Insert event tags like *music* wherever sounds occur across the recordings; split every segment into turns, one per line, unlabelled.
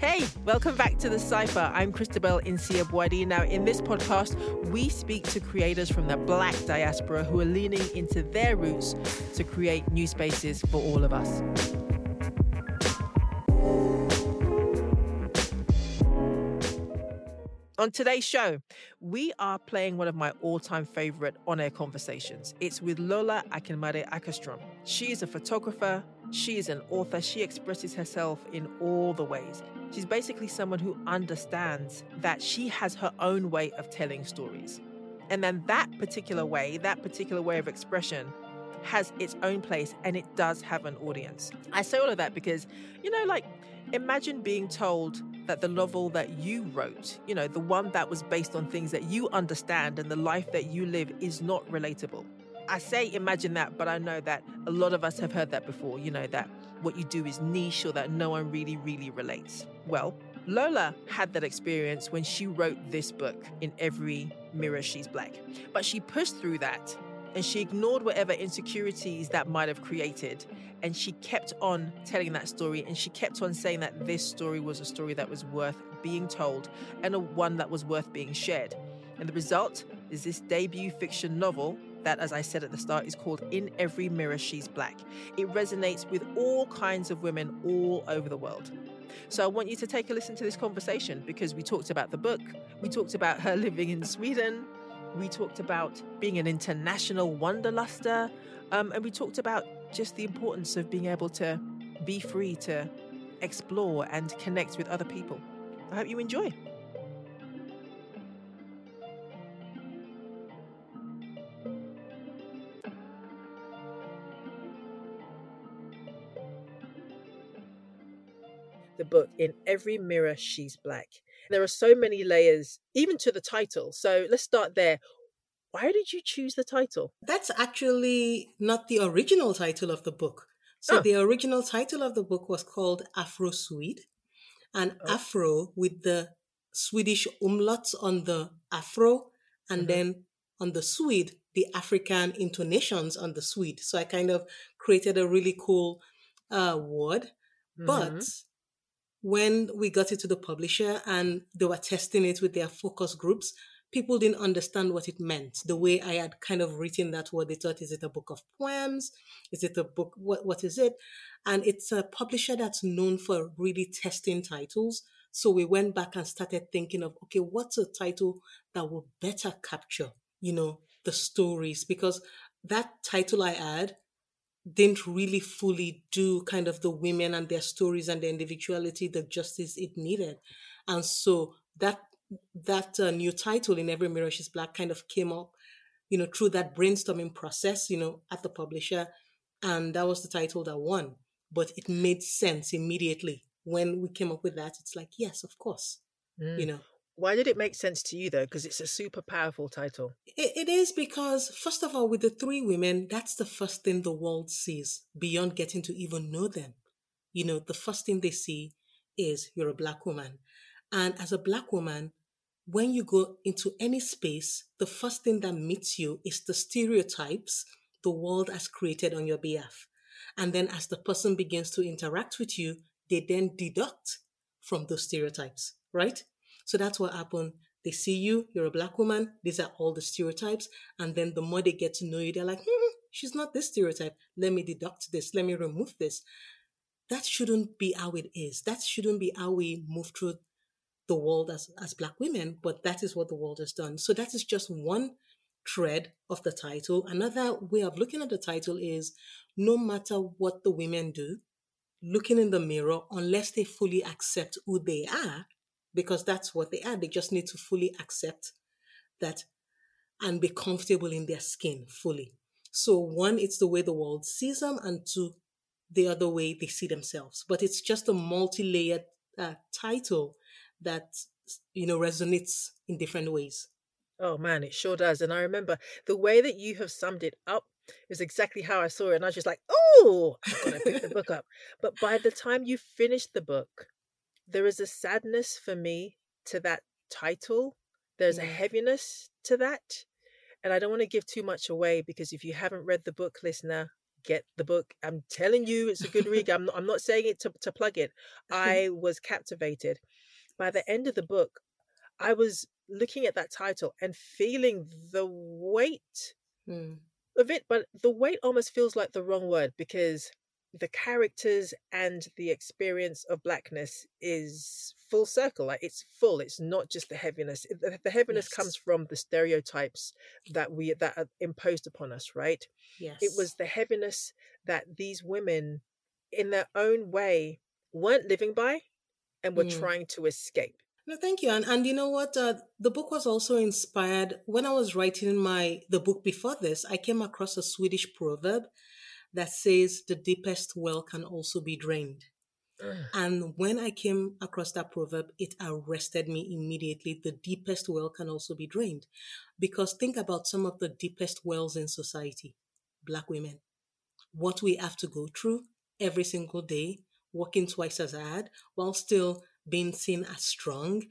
Hey, welcome back to The Cipher. I'm Christabel Insia Now, in this podcast, we speak to creators from the Black diaspora who are leaning into their roots to create new spaces for all of us. On today's show, we are playing one of my all time favorite on air conversations. It's with Lola Akinmade Åkerström. She is a photographer, she is an author, she expresses herself in all the ways. She's basically someone who understands that she has her own way of telling stories. And then that particular way, that particular way of expression, has its own place and it does have an audience. I say all of that because, you know, like, imagine being told that the novel that you wrote, you know, the one that was based on things that you understand and the life that you live is not relatable. I say imagine that, but I know that a lot of us have heard that before, you know, that what you do is niche or that no one really, really relates. Well, Lola had that experience when she wrote this book, In Every Mirror She's Black. But she pushed through that and she ignored whatever insecurities that might have created and she kept on telling that story and she kept on saying that this story was a story that was worth being told and a one that was worth being shared. And the result is this debut fiction novel that, as I said at the start, is called In Every Mirror She's Black. It resonates with all kinds of women all over the world. So I want you to take a listen to this conversation because we talked about the book, we talked about her *laughs* living in Sweden, we talked about being an international wanderluster, um, and we talked about just the importance of being able to be free to explore and connect with other people. I hope you enjoy. Book, In Every Mirror She's Black. There are so many layers, even to the title. So let's start there. Why did you choose the title?
That's actually not the original title of the book. So oh. the original title of the book was called Afro Swede, and oh. Afro with the Swedish umlauts on the Afro, and mm-hmm. then on the Swede, the African intonations on the Swede. So I kind of created a really cool uh, word. Mm-hmm. But when we got it to the publisher and they were testing it with their focus groups, people didn't understand what it meant. The way I had kind of written that word, they thought, is it a book of poems? Is it a book? What, what is it? And it's a publisher that's known for really testing titles. So we went back and started thinking of, okay, what's a title that will better capture, you know, the stories? Because that title I had didn't really fully do kind of the women and their stories and their individuality the justice it needed. And so that that uh, new title in every mirror she's black kind of came up you know through that brainstorming process you know at the publisher and that was the title that won but it made sense immediately when we came up with that it's like yes of course mm. you know
why did it make sense to you though because it's a super powerful title
it, it is because first of all with the three women that's the first thing the world sees beyond getting to even know them you know the first thing they see is you're a black woman and as a black woman when you go into any space, the first thing that meets you is the stereotypes the world has created on your behalf. And then as the person begins to interact with you, they then deduct from those stereotypes, right? So that's what happened. They see you, you're a black woman, these are all the stereotypes. And then the more they get to know you, they're like, hmm, she's not this stereotype. Let me deduct this, let me remove this. That shouldn't be how it is. That shouldn't be how we move through the world as, as black women, but that is what the world has done. So that is just one thread of the title. Another way of looking at the title is no matter what the women do, looking in the mirror, unless they fully accept who they are, because that's what they are, they just need to fully accept that and be comfortable in their skin fully. So, one, it's the way the world sees them, and two, the other way they see themselves. But it's just a multi layered uh, title that you know resonates in different ways.
Oh man, it sure does. And I remember the way that you have summed it up is exactly how I saw it. And I was just like, oh, I'm going to pick the book up. *laughs* But by the time you finish the book, there is a sadness for me to that title. There's yeah. a heaviness to that. And I don't want to give too much away because if you haven't read the book, listener, get the book. I'm telling you, it's a good read. I'm not, I'm not saying it to, to plug it. *laughs* I was captivated. By the end of the book, I was looking at that title and feeling the weight
Mm.
of it, but the weight almost feels like the wrong word because the characters and the experience of blackness is full circle like it's full it's not just the heaviness the, the heaviness
Yes.
comes from the stereotypes that we that are imposed upon us right
Yes.
it was the heaviness that these women in their own way weren't living by and were
Mm.
trying to escape
No, thank you. And and you know what? Uh, the book was also inspired when I was writing my the book before this. I came across a Swedish proverb that says the deepest well can also be drained. Ah. And when I came across that proverb, it arrested me immediately. The deepest well can also be drained. Because think about some of the deepest wells in society Black women. What we have to go through every single day, working twice as hard while still being seen as strong,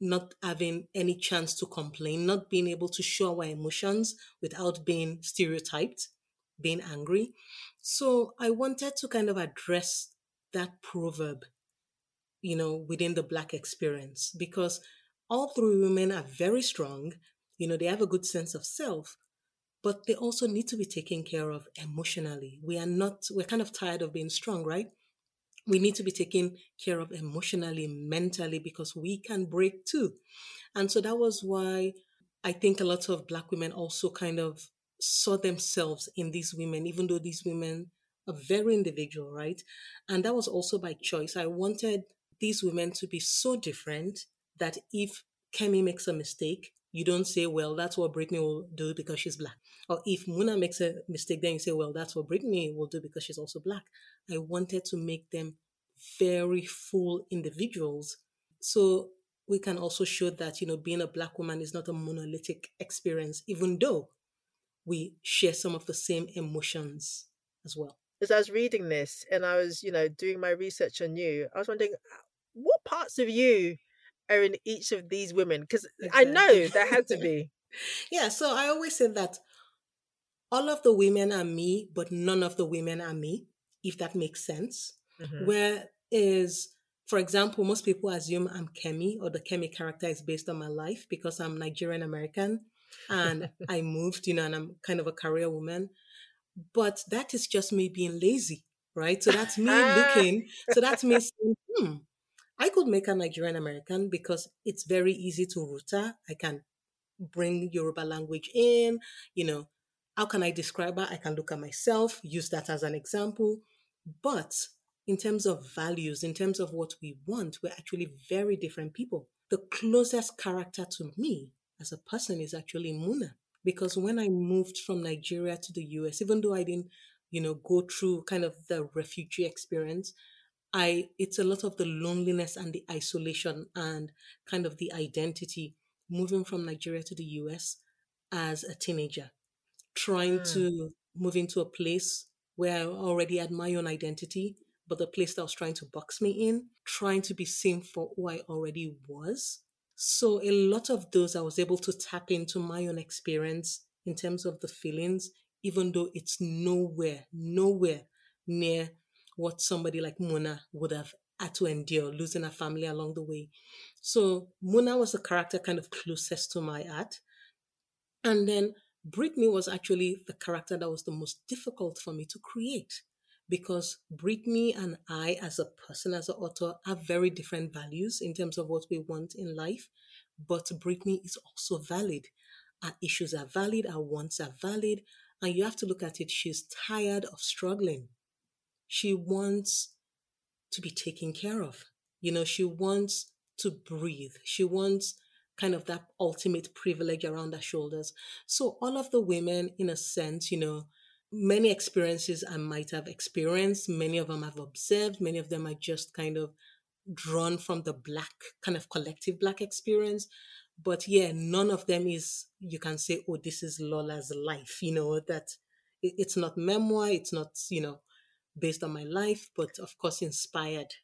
not having any chance to complain, not being able to show our emotions without being stereotyped, being angry. So I wanted to kind of address that proverb, you know, within the Black experience because all three women are very strong. You know, they have a good sense of self, but they also need to be taken care of emotionally. We are not, we're kind of tired of being strong, right? We need to be taken care of emotionally, mentally, because we can break too. And so that was why I think a lot of Black women also kind of saw themselves in these women, even though these women are very individual, right? And that was also by choice. I wanted these women to be so different that if Kemi makes a mistake, you don't say, well, that's what Brittany will do because she's black. Or if Muna makes a mistake, then you say, well, that's what Brittany will do because she's also black. I wanted to make them very full individuals. So we can also show that, you know, being a black woman is not a monolithic experience, even though we share some of the same emotions as well.
as I was reading this and I was, you know, doing my research on you, I was wondering what parts of you are in each of these women because I know there had to be. *laughs*
Yeah, so I always say that all of the women are me, but none of the women are me, if that makes sense.
Mhm.
Where is, for example, most people assume I'm Kemi or the Kemi character is based on my life because I'm Nigerian American and I moved, you know, and I'm kind of a career woman. But that is just me being lazy, right? So that's me *laughs* looking, so that's me saying, hmm, I could make a Nigerian American because it's very easy to roota. I can bring Yoruba language in, you know, how can I describe her? I can look at myself, use that as an example. But in terms of values, in terms of what we want, we're actually very different people. The closest character to me as a person is actually Muna. Because when I moved from Nigeria to the US, even though I didn't, you know, go through kind of the refugee experience, I it's a lot of the loneliness and the isolation and kind of the identity moving from Nigeria to the US as a teenager, trying
Mm.
to move into a place where I already had my own identity, but the place that was trying to box me in, trying to be seen for who I already was. So a lot of those I was able to tap into my own experience in terms of the feelings, even though it's nowhere, nowhere near what somebody like Muna would have had to endure, losing her family along the way. So Muna was the character kind of closest to my heart. And then Brittany was actually the character that was the most difficult for me to create because Brittany and I, as a person, as an author, have very different values in terms of what we want in life. But Brittany is also valid. Our issues are valid, our wants are valid. And you have to look at it, she's tired of struggling. She wants to be taken care of. You know, she wants to breathe. She wants kind of that ultimate privilege around her shoulders. So, all of the women, in a sense, you know, many experiences I might have experienced, many of them I've observed, many of them are just kind of drawn from the black, kind of collective black experience. But yeah, none of them is, you can say, oh, this is Lola's life, you know, that it- it's not memoir, it's not, you know, based on my life, but of course inspired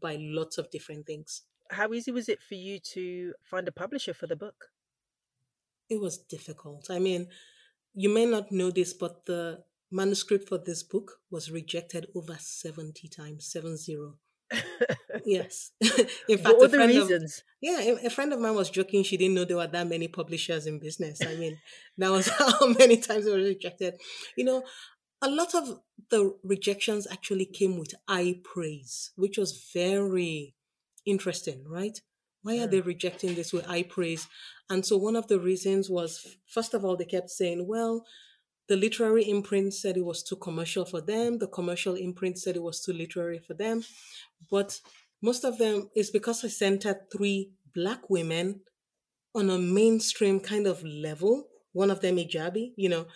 by lots of different things.
How easy was it for you to find a publisher for the book?
It was difficult. I mean, you may not know this, but the manuscript for this book was rejected over 70 times, seven zero. *laughs* yes. *laughs* In fact,
what the reasons?
Of, yeah, a friend of mine was joking she didn't know there were that many publishers in business. I mean, that was *laughs* how many times it was rejected. You know, a lot of the rejections actually came with eye praise, which was very interesting, right? Why are they hmm. rejecting this with eye praise? And so one of the reasons was, first of all, they kept saying, well, the literary imprint said it was too commercial for them. The commercial imprint said it was too literary for them. But most of them is because I centered three black women on a mainstream kind of level. One of them hijabi, you know,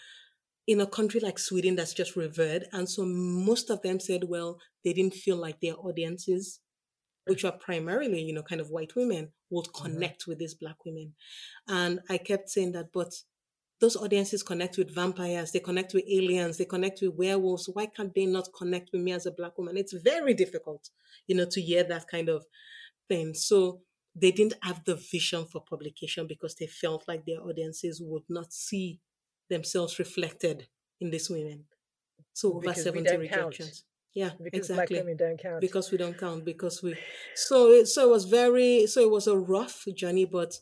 in a country like Sweden that's just revered. And so most of them said, well, they didn't feel like their audiences, which are primarily, you know, kind of white women, would mm-hmm. connect mm-hmm. with these black women. And I kept saying that, but those audiences connect with vampires, they connect with aliens, they connect with werewolves. Why can't they not connect with me as a black woman? It's very difficult, you know, to hear that kind of thing. So they didn't have the vision for publication because they felt like their audiences would not see themselves reflected in these women. So over because 70 rejections. Count. Yeah,
because
exactly.
Black women don't count.
Because we don't count. Because we *laughs* so it, so it was very so it was a rough journey, but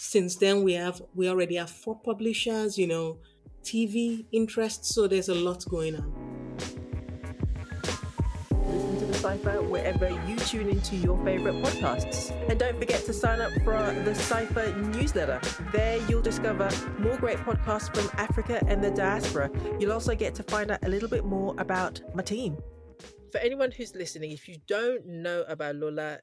since then we have we already have four publishers you know tv interest so there's a lot going on.
Listen to the cipher wherever you tune into your favorite podcasts. And don't forget to sign up for the cipher newsletter. There you'll discover more great podcasts from africa and the diaspora. You'll also get to find out a little bit more about my team. For anyone who's listening, if you don't know about Lola,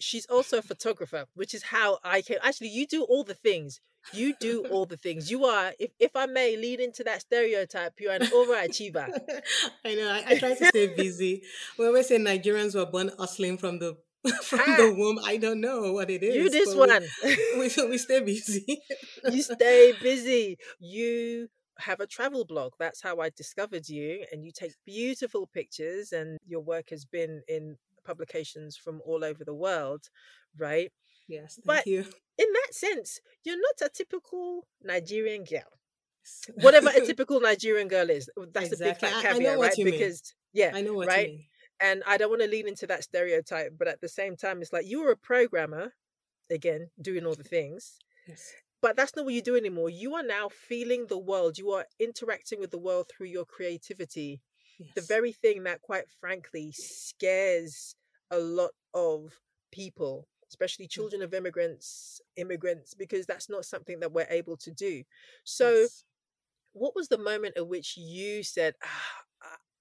she's also a photographer, which is how I came. Actually, you do all the things. You do all the things. You are, if, if I may lead into that stereotype, you're an overachiever. *laughs*
I know. I, I try to stay busy. We always say Nigerians were born hustling from the *laughs* from ah, the womb. I don't know what it is.
You this one.
We, *laughs* we, we stay busy.
you stay busy. You have a travel blog. That's how I discovered you. And you take beautiful pictures, and your work has been in publications from all over the world, right?
Yes, thank
but
you.
In that sense, you're not a typical Nigerian girl. Whatever a *laughs* typical Nigerian girl is, that's exactly. a big fat caveat, right? because
mean. yeah, I know what right.
And I don't want to lean into that stereotype, but at the same time, it's like you were a programmer, again, doing all the things.
Yes.
But that's not what you do anymore. You are now feeling the world. You are interacting with the world through your creativity. Yes. The very thing that, quite frankly, scares a lot of people, especially mm. children of immigrants, immigrants, because that's not something that we're able to do. So, yes. what was the moment at which you said, ah,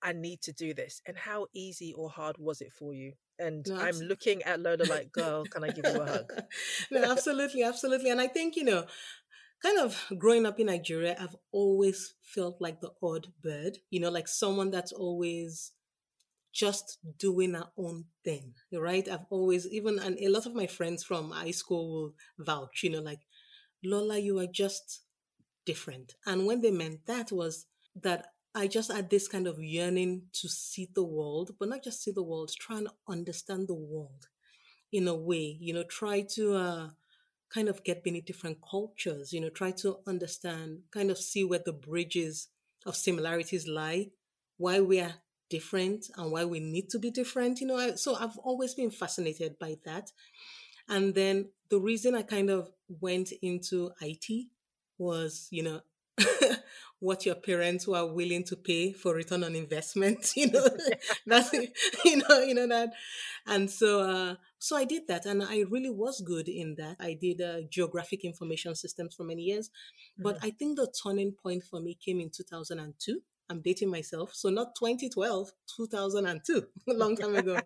I need to do this? And how easy or hard was it for you? And no, I'm looking at Lola like, girl, can I give you a hug? *laughs*
no, absolutely, absolutely. And I think, you know, kind of growing up in Nigeria, I've always felt like the odd bird, you know, like someone that's always just doing our own thing, right? I've always, even, and a lot of my friends from high school will vouch, you know, like, Lola, you are just different. And when they meant that was that I just had this kind of yearning to see the world, but not just see the world, try and understand the world in a way, you know, try to uh, kind of get beneath different cultures, you know, try to understand, kind of see where the bridges of similarities lie, why we are different and why we need to be different. You know, I, so I've always been fascinated by that. And then the reason I kind of went into IT was, you know, *laughs* what your parents were willing to pay for return on investment *laughs* you know *laughs* that's you know you know that and so uh so i did that and i really was good in that i did uh, geographic information systems for many years mm-hmm. but i think the turning point for me came in 2002 I'm dating myself. So not 2012, 2002, a *laughs* long time ago,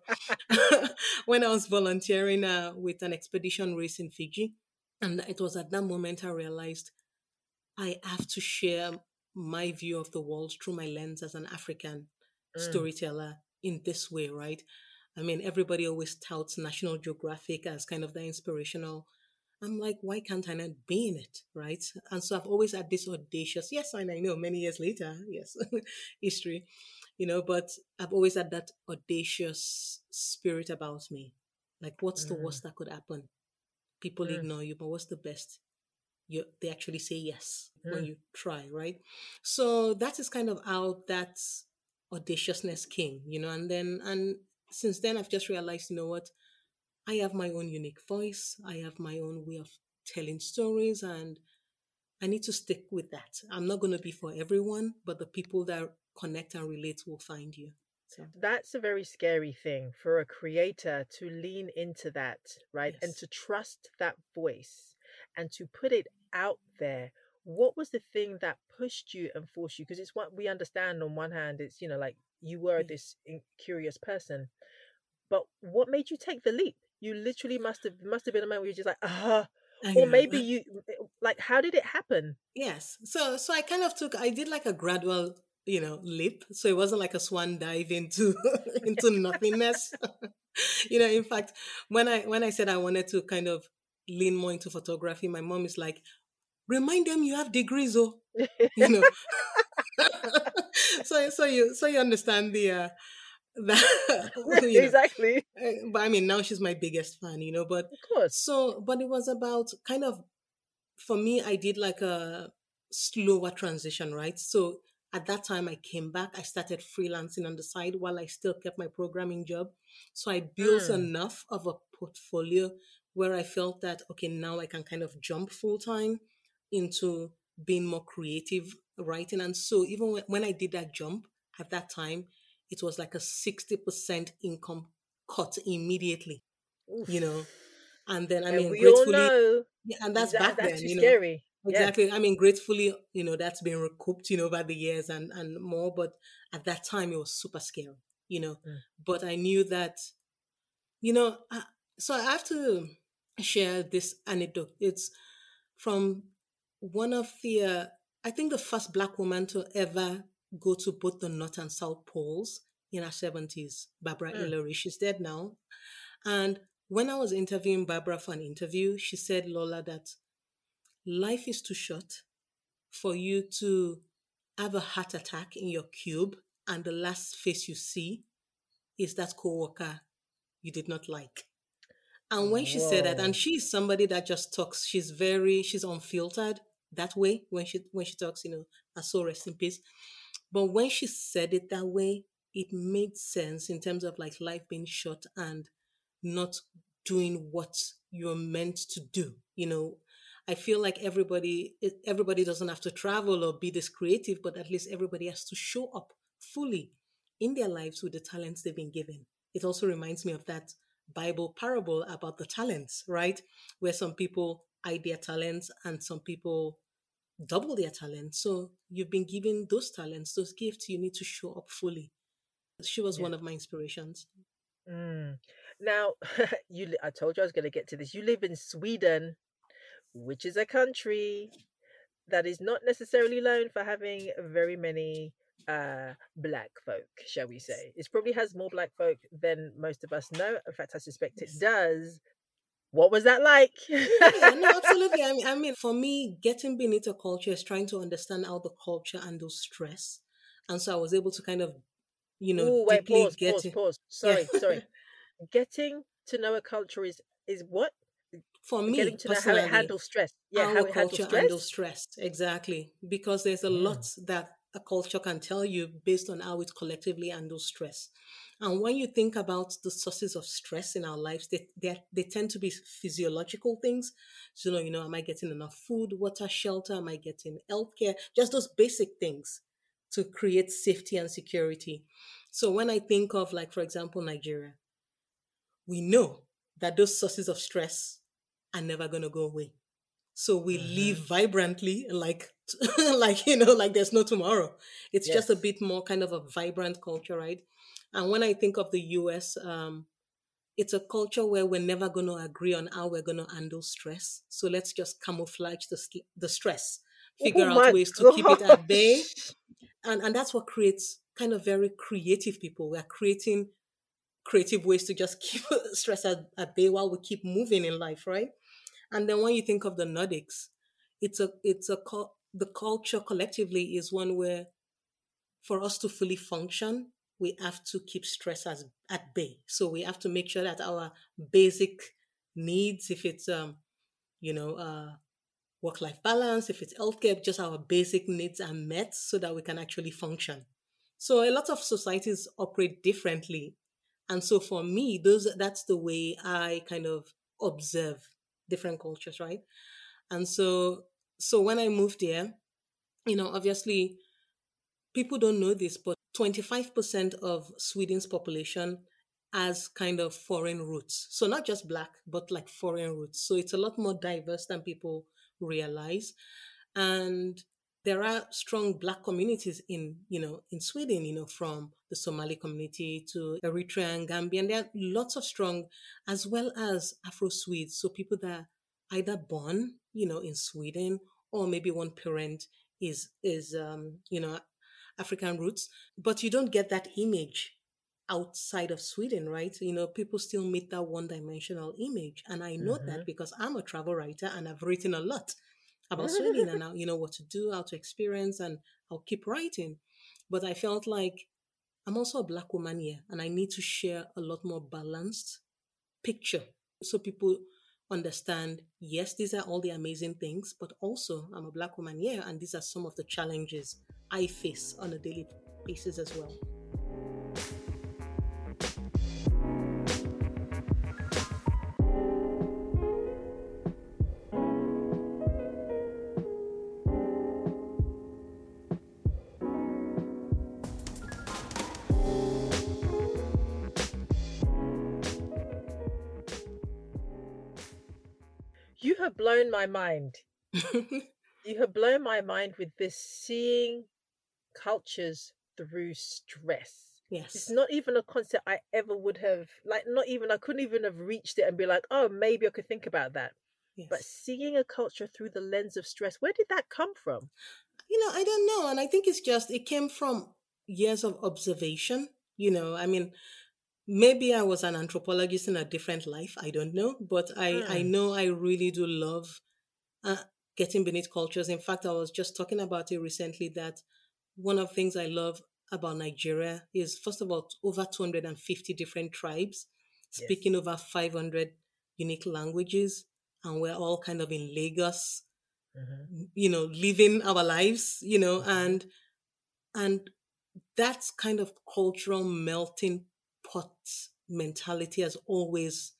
when I was volunteering uh, with an expedition race in Fiji. And it was at that moment I realized I have to share my view of the world through my lens as an African mm. storyteller in this way, right? I mean, everybody always touts National Geographic as kind of the inspirational I'm like, why can't I not be in it? Right. And so I've always had this audacious, yes, and I know many years later, yes, *laughs* history, you know, but I've always had that audacious spirit about me. Like, what's mm. the worst that could happen? People mm. ignore you, but what's the best? You they actually say yes mm. when you try, right? So that is kind of how that audaciousness came, you know, and then and since then I've just realized, you know what, I have my own unique voice, I have my own way of telling stories and I need to stick with that. I'm not going to be for everyone, but the people that connect and relate will find you.
So. That's a very scary thing for a creator to lean into that, right? Yes. And to trust that voice and to put it out there. What was the thing that pushed you and forced you? Because it's what we understand on one hand, it's, you know, like you were this curious person, but what made you take the leap? You literally must have must have been a moment where you're just like, ah, or maybe you like how did it happen
yes so so i kind of took i did like a gradual you know leap so it wasn't like a swan dive into *laughs* into nothingness *laughs* you know in fact when i when i said i wanted to kind of lean more into photography my mom is like remind them you have degrees oh. *laughs* You know? *laughs* So so you so you understand the uh *laughs* that
you know, exactly.
Eh, but i mean now she's my biggest fan you know but
of course.
so but it was about kind of for me i did like a slower transition right? So at that time i came back i started freelancing on the side while i still kept my programming job. So i built mm. enough of a portfolio where i felt that okay now i can kind of jump full time into being more creative writing and so even when, i did that jump at that time it was like a 60% income cut immediately, Oof. you know. And then, I mean, we gratefully, yeah, and that's that, back that's then, you know. Scary. Exactly. Yeah. I mean, gratefully, you know, that's been recouped, you know, over the years and, and more. But at that time, it was super scary, you know. Mm. But I knew that, you know, I, so I have to share this anecdote. It's from one of the, uh, I think the first black woman to ever go to both the North and South Poles in her 70s, Barbara mm. She's dead now. And when I was interviewing Barbara for an interview, she said, Lola, that life is too short for you to have a heart attack in your cube and the last face you see is that coworker you did not like. And when Whoa. she said that, and she's somebody that just talks, she's very, she's unfiltered that way when she when she talks, you know, I so rest in peace. But when she said it that way, it made sense in terms of like life being short and not doing what you're meant to do. You know, I feel like everybody everybody doesn't have to travel or be this creative, but at least everybody has to show up fully in their lives with the talents they've been given. It also reminds me of that Bible parable about the talents, right? Where some people hide their talents and some people double their talents. So you've been given those talents, those gifts, you need to show up fully. She was yeah. one of my inspirations.
Mm. Now, *laughs* you I told you I was going to get to this. You live in Sweden, which is a country that is not necessarily known for having very many uh black folk shall we say it probably has more black folk than most of us know in fact i suspect it does what was that like?
yeah, no, absolutely. I *laughs* mean, I mean, for me, getting beneath a culture is trying to understand how the culture handles stress, and so I was able to kind of, you know,
Ooh, wait, pause, pause, pause. Sorry, yeah. sorry. *laughs* Getting to know a culture is is what
for me
getting to know how it handles stress. Yeah, how, how
culture handles stress? handles stress exactly because there's a mm. lot that a culture can tell you based on how it collectively handles stress. And when you think about the sources of stress in our lives, they, they, they tend to be physiological things. So, you know, you know, am I getting enough food, water, shelter? Am I getting healthcare? Just those basic things to create safety and security. So when I think of, like, for example, Nigeria, we know that those sources of stress are never going to go away. So we mm-hmm. live vibrantly, like, *laughs* like you know, like there's no tomorrow. It's yes. just a bit more kind of a vibrant culture, right? And when I think of the US, um, it's a culture where we're never going to agree on how we're going to handle stress. So let's just camouflage the, the stress, figure oh out ways to keep it at bay. And, and that's what creates kind of very creative people. We're creating creative ways to just *laughs* keep stress at, at bay while we keep moving in life, right? And then when you think of the Nordics, it's a it's a the culture collectively is one where for us to fully function, we have to keep stress as, at bay. So we have to make sure that our basic needs, if it's um, you know, uh, work life balance, if it's healthcare, just our basic needs are met so that we can actually function. So a lot of societies operate differently. And so for me, those that's the way I kind of observe different cultures, right? And so so when I moved here, you know, obviously people don't know this, but 25% of Sweden's population has kind of foreign roots. So not just black, but like foreign roots. So it's a lot more diverse than people realize. And there are strong black communities in, you know, in Sweden, you know, from the Somali community to Eritrea and Gambia. And there are lots of strong, as well as Afro Swedes. So people that are either born, you know, in Sweden or maybe one parent is, is, um, you know, African roots, but you don't get that image outside of Sweden, right? You know, people still meet that one dimensional image. And I know mm-hmm. that because I'm a travel writer and I've written a lot about Sweden and *laughs* how, you know, what to do, how to experience, and I'll keep writing. But I felt like I'm also a black woman here and I need to share a lot more balanced picture so people understand yes these are all the amazing things but also i'm a black woman here and these are some of the challenges i face on a daily basis as well
blown my mind. *laughs* you have blown my mind with this seeing cultures through stress.
Yes.
It's not even a concept I ever would have like not even I couldn't even have reached it and be like, oh maybe I could think about that. Yes. But seeing a culture through the lens of stress, where did that come from?
You know, I don't know. And I think it's just it came from years of observation. You know, I mean, maybe I was an anthropologist in a different life. I don't know, but I mm. I hmm. know I really do love uh, getting beneath cultures. In fact, I was just talking about it recently that one of the things I love about Nigeria is first of all over 250 different tribes speaking yes. over 500 unique languages and we're all kind of in Lagos mm-hmm. you know living our lives you know mm-hmm. and and that's kind of cultural melting pot mentality has always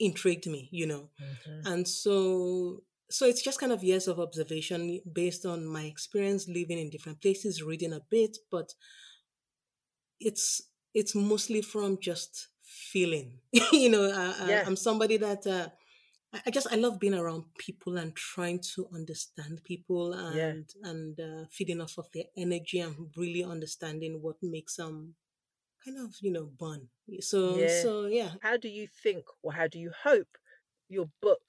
intrigued me, you know. Mm-hmm. And so so it's just kind of years of observation based on my experience living in different places, reading a bit, but it's it's mostly from just feeling. *laughs* you know, I, yeah. I, am somebody that uh, I just I love being around people and trying to understand people and yeah. and uh, feeding off of their energy and really understanding what makes them kind of you know bun. So yeah. so yeah.
How do you think or how do you hope your book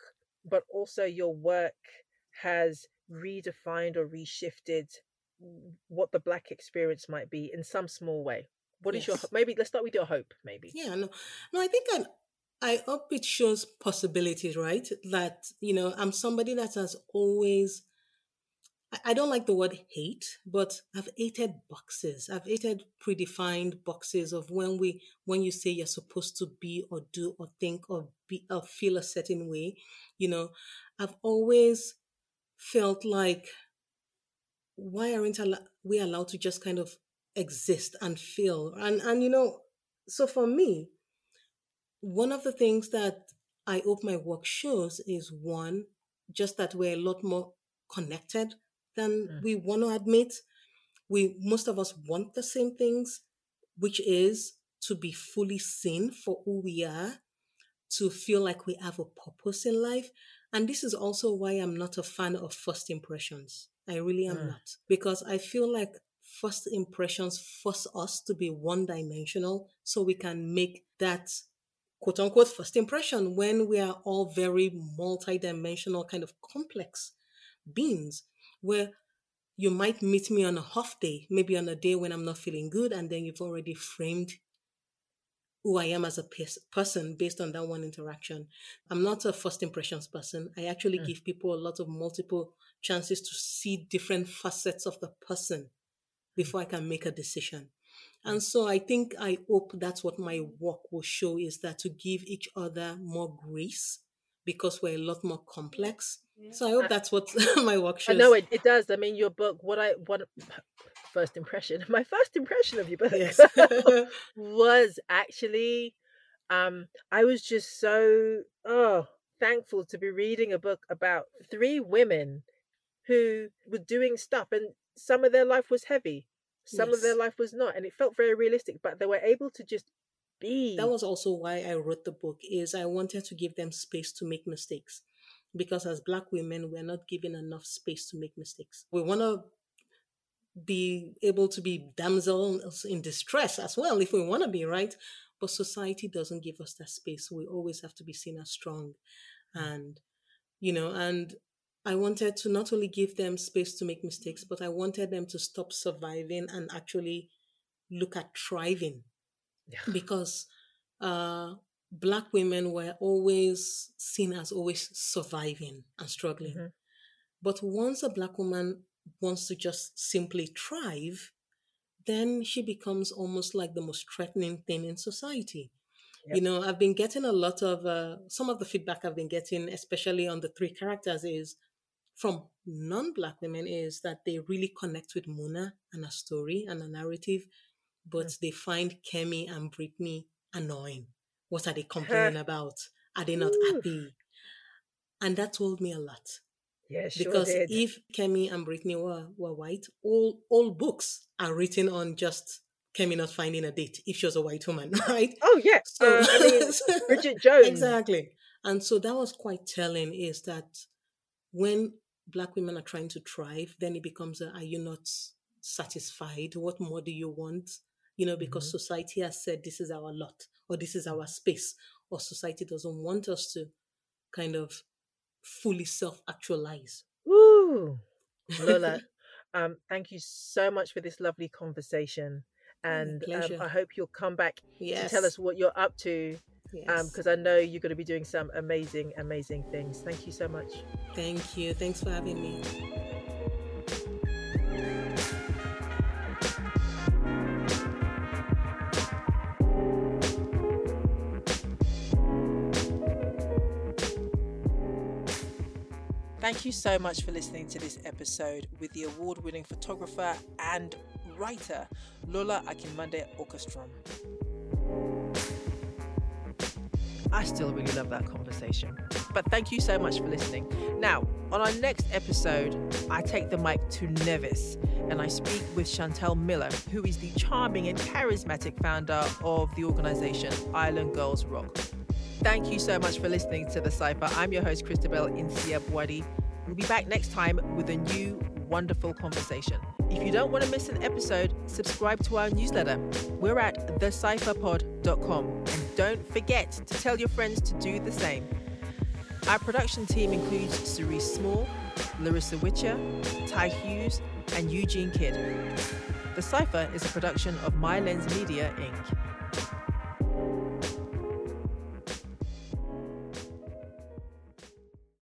but also your work has redefined or reshifted what the black experience might be in some small way? What yes. is your maybe let's start with your hope maybe.
Yeah no no i think i i hope it shows possibilities right? That you know i'm somebody that has always I don't like the word hate, but I've hated boxes. I've hated predefined boxes of when we when you say you're supposed to be or do or think or be or feel a certain way. You know, I've always felt like why aren't we allowed to just kind of exist and feel? And and you know, so for me, one of the things that I hope my work shows is one, just that we're a lot more connected than mm. we want to admit. We most of us want the same things, which is to be fully seen for who we are, to feel like we have a purpose in life. And this is also why I'm not a fan of first impressions. I really am mm. not. Because I feel like first impressions force us to be one dimensional so we can make that quote unquote first impression when we are all very multi-dimensional kind of complex beings where you might meet me on a off day, maybe on a day when I'm not feeling good, and then you've already framed who I am as a person based on that one interaction. I'm not a first impressions person. I actually mm. give people a lot of multiple chances to see different facets of the person before I can make a decision. And mm. so I think I hope that's what my work will show is that to give each other more grace because we're a lot more complex So I hope that's what *laughs* my work shows.
I know it, it does. I mean, your book, what I, what, *laughs* first impression, *laughs* my first impression of your book yes. was actually, um, I was just so, oh, thankful to be reading a book about three women who were doing stuff and some of their life was heavy some yes. of their life was not and it felt very realistic but they were able to just be
that was also why i wrote the book is i wanted to give them space to make mistakes because as black women we're not given enough space to make mistakes. We want to be able to be damsels in distress as well if we want to be right? But society doesn't give us that space. We always have to be seen as strong and you know and i wanted to not only give them space to make mistakes but i wanted them to stop surviving and actually look at thriving. Yeah. because uh, black women were always seen as always surviving and struggling mm-hmm. but once a black woman wants to just simply thrive then she becomes almost like the most threatening thing in society Yep. You know, I've been getting a lot of uh, some of the feedback I've been getting, especially on the three characters, is from non-black women is that they really connect with Muna and a story and a narrative, but mm. they find Kemi and Brittany annoying. What are they complaining about? Are they not Ooh. happy? And that told me a lot.
Yeah, sure
because if Kemi and Brittany were, were white, all all books are written on just Kemi not finding a date if she was a white woman, *laughs* right?
Oh yeah, so, uh, I mean *laughs* Bridget Jones
exactly. And so that was quite telling. Is that when black women are trying to thrive, then it becomes a, are you not satisfied? What more do you want? You know, because mm-hmm. society has said this is our lot or this is our space, or society doesn't want us to kind of fully self actualize.
Ooh, Lola, *laughs* um, thank you so much for this lovely conversation and um, I hope you'll come back yes. to tell us what you're up to because yes. um, I know you're going to be doing some amazing, amazing things. Thank you so much.
Thank you. Thanks for having me.
Thank you so much for listening to this episode with the award winning photographer and writer Lola Akinmade Åkerström. I still really love that conversation. But thank you so much for listening. Now, on our next episode, I take the mic to Nevis and I speak with Chantal Miller, who is the charming and charismatic founder of the organization Island Girls Rock. Thank you so much for listening to The Cipher. I'm your host, Christabel Nsiah-Buadi. We'll be back next time with a new wonderful conversation. If you don't want to miss an episode, subscribe to our newsletter. We're at thecipherpod.com. And don't forget to tell your friends to do the same. Our production team includes Cerise Small, Larissa Witcher, Ty Hughes, and Eugene Kidd. The Cipher is a production of My Lens Media, Inc.